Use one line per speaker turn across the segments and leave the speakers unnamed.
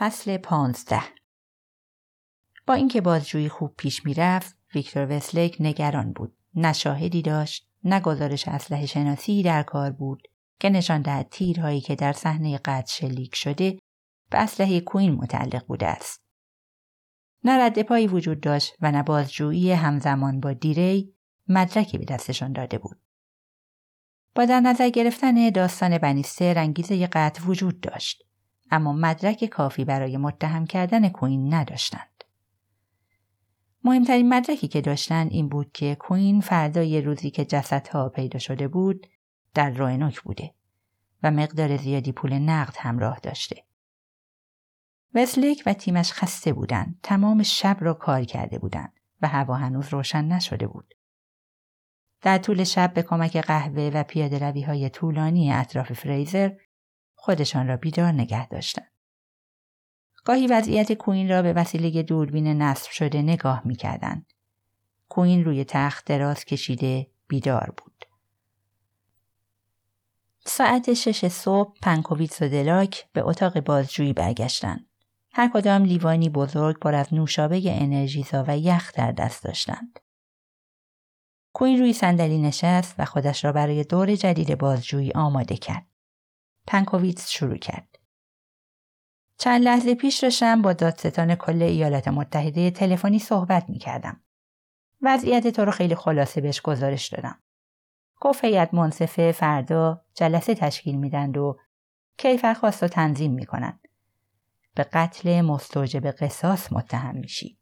فصل پانزده. با اینکه بازجویی خوب پیش می‌رفت ویکتور وسلک نگران بود. نه شاهدی داشت نه گزارش اسلحه شناسی در کار بود که نشان دهد تیرهایی که در صحنه قتل شلیک شده به اسلحه کوین متعلق بوده است. نه رد پایی وجود داشت و نه بازجویی همزمان با دیری مدرکی به دستشان داده بود. با در نظر گرفتن داستان بنیستر انگیزه قطع وجود داشت. اما مدرک کافی برای متهم کردن کوین نداشتند. مهمترین مدرکی که داشتند این بود که کوین فردای روزی که جسدها پیدا شده بود در روینوک بوده و مقدار زیادی پول نقد همراه داشته. وسلیک و تیمش خسته بودند. تمام شب را کار کرده بودند و هوا هنوز روشن نشده بود. در طول شب به کمک قهوه و پیاده روی های طولانی اطراف فریزر خودشان را بیدار نگه داشتند. گاهی وضعیت کوین را به وسیله دوربین نصب شده نگاه می کردن. کوین روی تخت دراز کشیده بیدار بود. ساعت شش صبح پنکوویتس و دلاک به اتاق بازجویی برگشتند. هر کدام لیوانی بزرگ پر از نوشابه انرژیزا و یخ در دست داشتند. کوین روی صندلی نشست و خودش را برای دور جدید بازجویی آماده کرد. پنکوویتس شروع کرد. چند لحظه پیش داشتم با دادستان کل ایالات متحده تلفنی صحبت می کردم. وضعیت تو رو خیلی خلاصه بهش گزارش دادم. گفت هیئت منصفه فردا جلسه تشکیل میدند و کیفر خواست و تنظیم می‌کنند. به قتل مستوجب قصاص متهم میشی.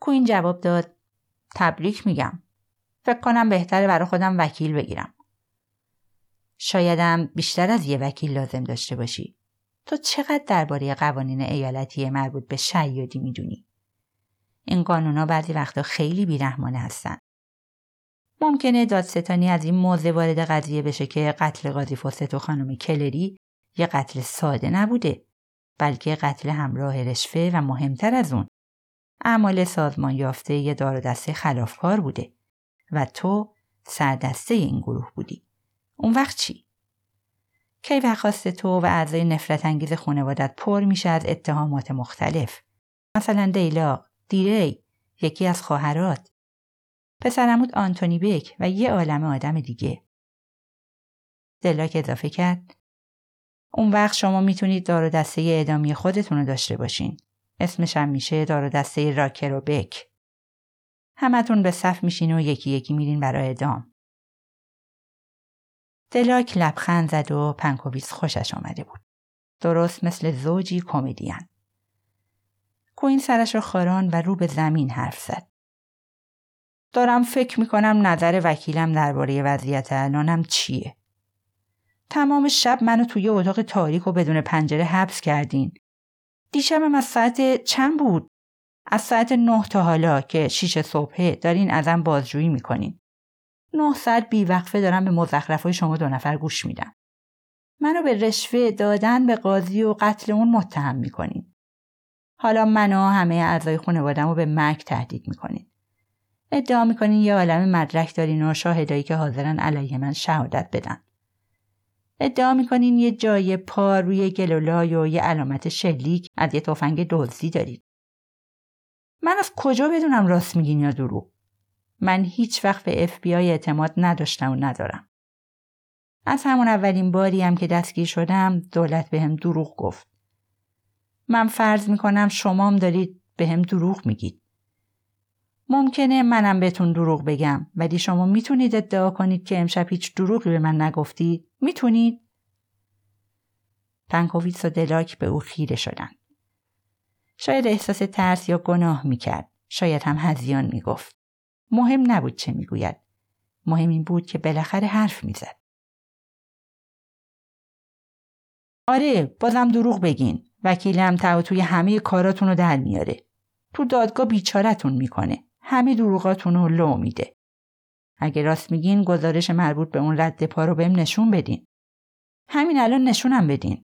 کوین جواب داد تبریک میگم. فکر کنم بهتره برای خودم وکیل بگیرم. شایدم بیشتر از یه وکیل لازم داشته باشی. تو چقدر درباره قوانین ایالتی مربوط به شیادی می‌دونی؟ این قانونا بعضی وقتا خیلی بیرحمانه هستن. ممکنه دادستانی از این موضع وارد قضیه بشه که قتل قاضی فوست و خانم کلری یه قتل ساده نبوده بلکه قتل همراه رشوه و مهمتر از اون اعمال سازمان یافته یه دار و دسته خلافکار بوده و تو سردسته این گروه بودی. اون وقت چی؟ کی وقاست تو و اعضای نفرت انگیز خانوادت پر میشه از اتهامات مختلف. مثلا دیلاق، دیری، یکی از خواهرات. پسرمود آنتونی بک و یه عالم آدم دیگه. دلاک اضافه کرد. اون وقت شما می‌تونید دار و دسته اعدامی خودتون رو داشته باشین. اسمش هم میشه دار و دسته راکر و بک. همتون به صف میشین و یکی یکی میرین برای اعدام. دلاک لبخند زد و پنکوویس خوشش آمده بود. درست مثل زوجی کمدین. کوین سرش را خاران و رو به زمین حرف زد. دارم فکر می‌کنم نظر وکیلم درباره وضعیت الانم چیه. تمام شب منو توی اتاق تاریک و بدون پنجره حبس کردین. دیشبم از ساعت چند بود؟ از ساعت نه تا حالا که شیش صبحه دارین ازم بازجویی می‌کنین. نه ساعت بیوقفه دارم به مزخرف های شما دو نفر گوش میدم. منو به رشوه دادن به قاضی و قتل اون متهم می‌کنین. حالا منو همه اعضای خانوادم رو به مرگ تهدید می‌کنین. ادعا می‌کنین یه عالم مدرک دارین و شاهدایی که حاضرن علیه من شهادت بدن. ادعا می‌کنین یه جای پا روی گلولای و یه علامت شلیک از یه تفنگ دزدی دارید. من از کجا بدونم راست میگین یا دروغ؟ من هیچ وقت به آی اعتماد نداشتم و ندارم. از همون اولین باری هم که دستگیر شدم دولت به هم دروغ گفت. من فرض می‌کنم شمام دارید به هم دروغ میگید. ممکنه منم بهتون دروغ بگم ولی شما می‌تونید ادعا کنید که امشب هیچ دروغی به من نگفتید؟ می‌تونید؟ پنکوویتس و دلاک به او خیره شدند. شاید احساس ترس یا گناه می‌کرد. شاید هم هزیان می‌گفت. مهم نبود چه می‌گوید. مهم این بود که بالاخره حرف می‌زد. آره بازم دروغ بگین. وکیلم تا توی همه کاراتون رو در میاره. تو دادگاه بیچارتون می‌کنه. همه دروغاتون رو لو میده. اگه راست میگین گزارش مربوط به اون رد پا رو بهم نشون بدین. همین الان نشونم بدین.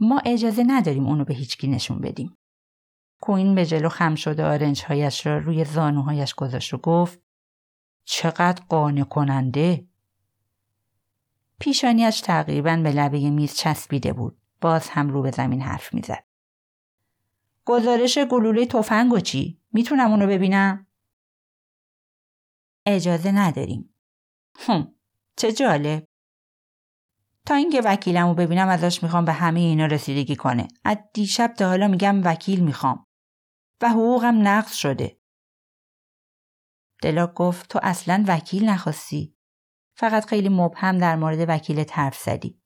ما اجازه نداریم اونو به هیچکی نشون بدیم. کوین به جلو خم شده آرنجهایش را روی زانوهایش گذاشت و گفت چقدر قانع کننده پیشانیش تقریبا به لبه میز چسبیده بود. باز هم رو به زمین حرف می‌زد. گزارش گلوله تفنگ و چی؟ می‌تونم اونو ببینم؟ اجازه نداریم. هم چه جالب. تا اینکه وکیلمو ببینم ازش می‌خوام به همه اینا رسیدگی کنه. از دیشب تا حالا میگم وکیل می‌خوام. و حقوقم نقض شده. دلاک گفت تو اصلا وکیل نخواستی. فقط خیلی مبهم در مورد وکیل حرف زدی.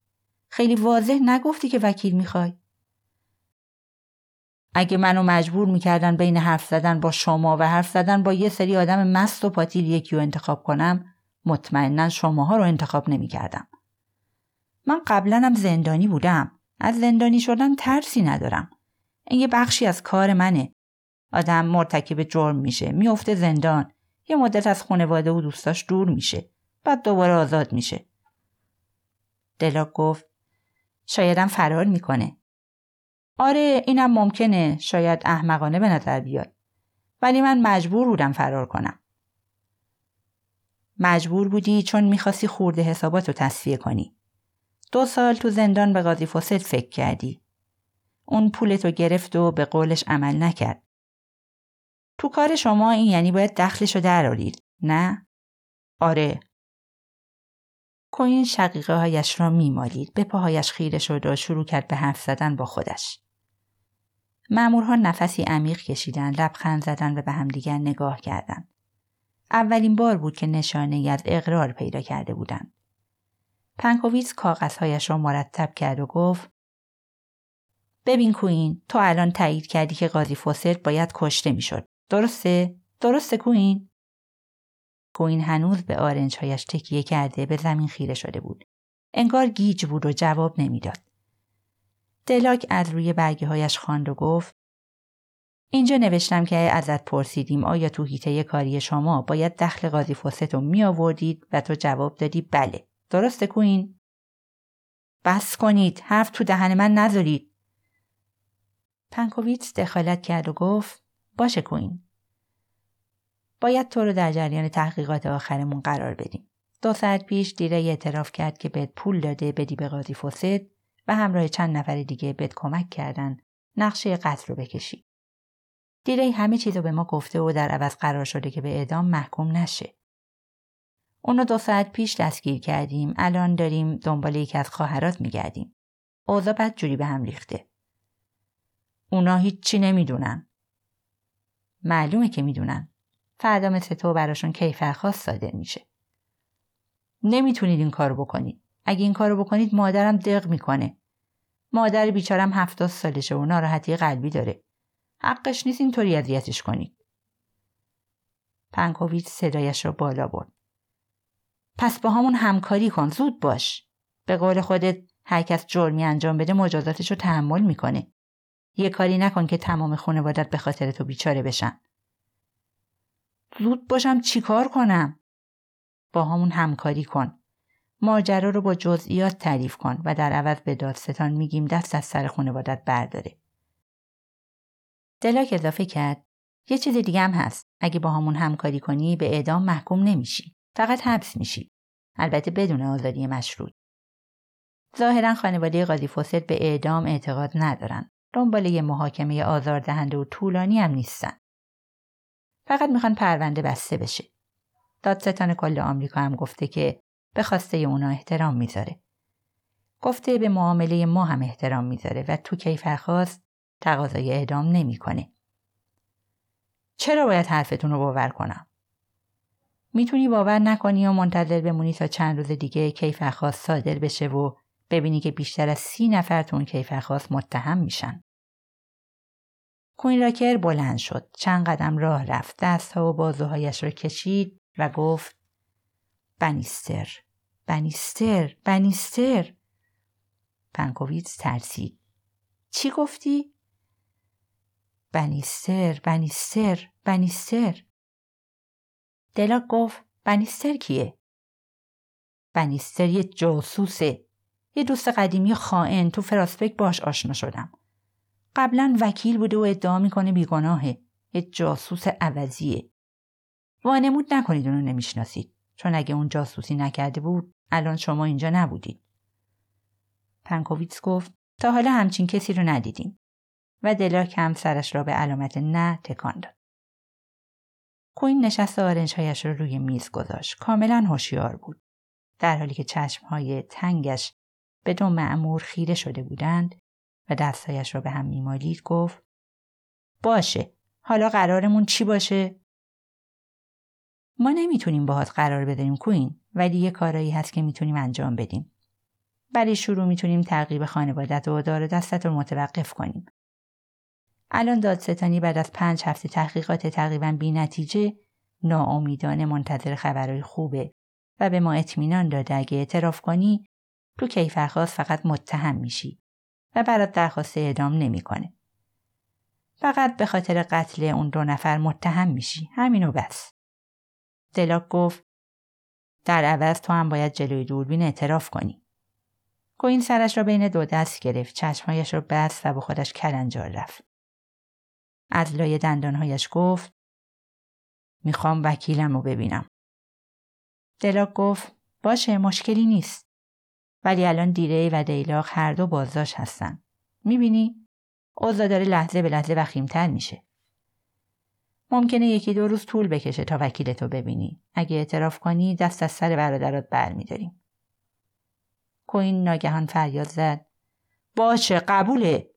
خیلی واضح نگفتی که وکیل می‌خوای. اگه منو مجبور می‌کردن بین حرف زدن با شما و حرف زدن با یه سری آدم مست و پاتیل یکی رو انتخاب کنم مطمئنا شماها رو انتخاب نمی‌کردم. من قبلا هم زندانی بودم. از زندانی شدن ترسی ندارم. این یه بخشی از کار منه. آدم مرتکب جرم میشه. میفته زندان. یه مدت از خانواده و دوستاش دور میشه. بعد دوباره آزاد میشه. دلاک گفت شایدم فرار می‌کنه. آره اینم ممکنه شاید احمقانه به نظر بیاد. ولی من مجبور بودم فرار کنم. مجبور بودی چون می‌خواستی خورده حسابات رو تصفیه کنی. دو سال تو زندان به قاضی فاسد فکر کردی. اون پولتو گرفت و به قولش عمل نکرد. تو کار شما این یعنی باید دخلشو درارید. نه؟ آره. کوین شقیقه هایش را میمالید. به پاهایش خیره شد و شروع کرد به حرف زدن با خودش. مامورها نفسی عمیق کشیدن، لبخند زدن و به همدیگر نگاه کردند. اولین بار بود که نشانه از اقرار پیدا کرده بودند. پنکوویز کاغذهایش را مرتب کرد و گفت ببین کوین تو الان تایید کردی که قاضی فوسرت باید کشته می‌شد. درسته؟ درسته کوین؟ کوین هنوز به آرنجهایش تکیه کرده به زمین خیره شده بود. انگار گیج بود و جواب نمی‌داد. دلاک از روی برگه هایش خواند و گفت اینجا نوشتم که ازت پرسیدیم آیا تو هیته کاری شما باید دخل قاضی فوست رو می آوردید و تو جواب دادی بله. درسته کوین؟ بس کنید. حرف تو دهن من نذارید. پنکوویتس دخالت کرد و گفت باشه کوین. باید تو رو در جریان تحقیقات آخرمون قرار بدیم. دو ساعت پیش دیره اعتراف کرد که بهت پول داده بدی به قاضی و همراه چند نفر دیگه بهت کمک کردن نقشه قتل رو بکشی. دیری همه چیز رو به ما گفته و در عوض قرار شده که به اعدام محکوم نشه. اونو دو ساعت پیش دستگیر کردیم. الان داریم دنبال یکی از خواهرات میگردیم. بد جوری به هم ریخته. اونا هیچی نمی‌دونن. معلومه که می‌دونن. فردا مثل تو براشون کیفرخواست صادر میشه. نمی‌تونید این کارو بکنید. اگه این کارو بکنید مادرم دق می‌کنه. مادر بیچارم هفتاد سالشه و ناراحتی قلبی داره. حقش نیست اینطوری اذیتش کنید. پنکوویچ صدایش را بالا برد. پس با همون همکاری کن زود باش. به قول خودت هر کس جرمی انجام بده مجازاتش رو تحمل می‌کنه. یه کاری نکن که تمام خانوادت به خاطر تو بیچاره بشن. زود باشم چیکار کنم؟ با همون همکاری کن. ماجرا رو با جزئیات تعریف کن و در عوض به دادستان میگیم دست از سر خانوادت برداره. دلاک اضافه کرد یه چیز دیگه هم هست. اگه با همون همکاری کنی به اعدام محکوم نمیشی. فقط حبس میشی. البته بدون آزادی مشروط. ظاهرا خانواده قاضی فوسد به اعدام اعتقاد ندارن. دنبال یه محاکمه آزاردهنده و طولانی هم نیستن. فقط می‌خوان پرونده بسته بشه. دادستان کل آمریکا هم گفته که به خواسته اونا احترام می‌ذاره. گفته به معامله ما هم احترام می‌ذاره و تو کیفرخواست تقاضای اعدام نمی‌کنه. چرا باید حرفتون رو باور کنم؟ می‌تونی باور نکنی و منتظر بمونی تا چند روز دیگه کیفرخواست صادر بشه و ببینی که بیشتر از سی نفر تو اون کیفرخواست متهم میشن. کوین راکر بلند شد. چند قدم راه رفت. دستها و بازوهایش را کشید و گفت بنیستر بنیستر بنیستر پنکوویتس ترسید. چی گفتی؟ بنیستر بنیستر بنیستر دلاک گفت بنیستر کیه؟ بنیستر یه جاسوسه. یه دوست قدیمی خائن تو فراسپک باش آشنا شدم. قبلا وکیل بوده و ادعا می‌کنه بیگناهه. یه جاسوس عوضیه. وانمود نکنید اونو نمی‌شناسید. چون اگه اون جاسوسی نکرده بود الان شما اینجا نبودید. پنکوویتس گفت تا حالا همچین کسی رو ندیدیم و دلاک هم سرش را به علامت نه تکان داد. کوین نشست آرنجهایش را روی میز گذاشت. کاملا هوشیار بود. در حالی که چشمهای تنگش به دو معمور خیره شده بودند و دستهایش را به هم میمالید گفت باشه حالا قرارمون چی باشه؟ ما نمی‌تونیم باهات قرار بدهیم کوین ولی یه کارایی هست که می‌تونیم انجام بدیم. برای شروع می‌تونیم ترغیب خانوادت و دار دستت رو متوقف کنیم. الان دادستانی بعد از پنج هفته تحقیقات تقریبا بی نتیجه ناامیدانه منتظر خبرهای خوبه و به ما اطمینان داده اگه اعتراف کنی تو کیفرخواست فقط متهم میشی و برات درخواست اعدام نمی‌کنه. فقط به خاطر قتل اون دو نفر متهم میشی همینو بس. دلاک گفت در عوض تو هم باید جلوی دوربین اعتراف کنی. کوین سرش را بین دو دست گرفت چشمهایش را بست و به خودش کلنجار رفت. از لای دندانهایش گفت می‌خوام وکیلم رو ببینم. دلاک گفت باشه مشکلی نیست. ولی الان دیره و دیلاق هر دو بازداشت هستن. می‌بینی؟ اوضاع داره لحظه به لحظه وخیمتر میشه. ممکنه یکی دو روز طول بکشه تا وکیلتو ببینی. اگه اعتراف کنی دست از سر برادرات برمیداریم. کوین ناگهان فریاد زد. باشه قبوله.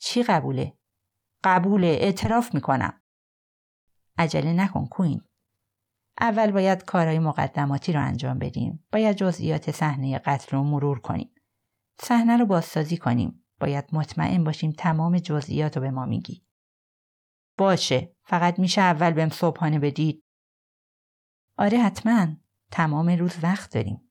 چی قبوله؟ قبوله اعتراف می‌کنم. عجله نکن کوین. اول باید کارهای مقدماتی رو انجام بدیم. باید جزئیات صحنه قتل رو مرور کنیم. صحنه رو بازسازی کنیم. باید مطمئن باشیم تمام جزئیات رو به ما میگی. باشه. فقط میشه اول بهم صبحانه بدید. آره حتما. تمام روز وقت داریم.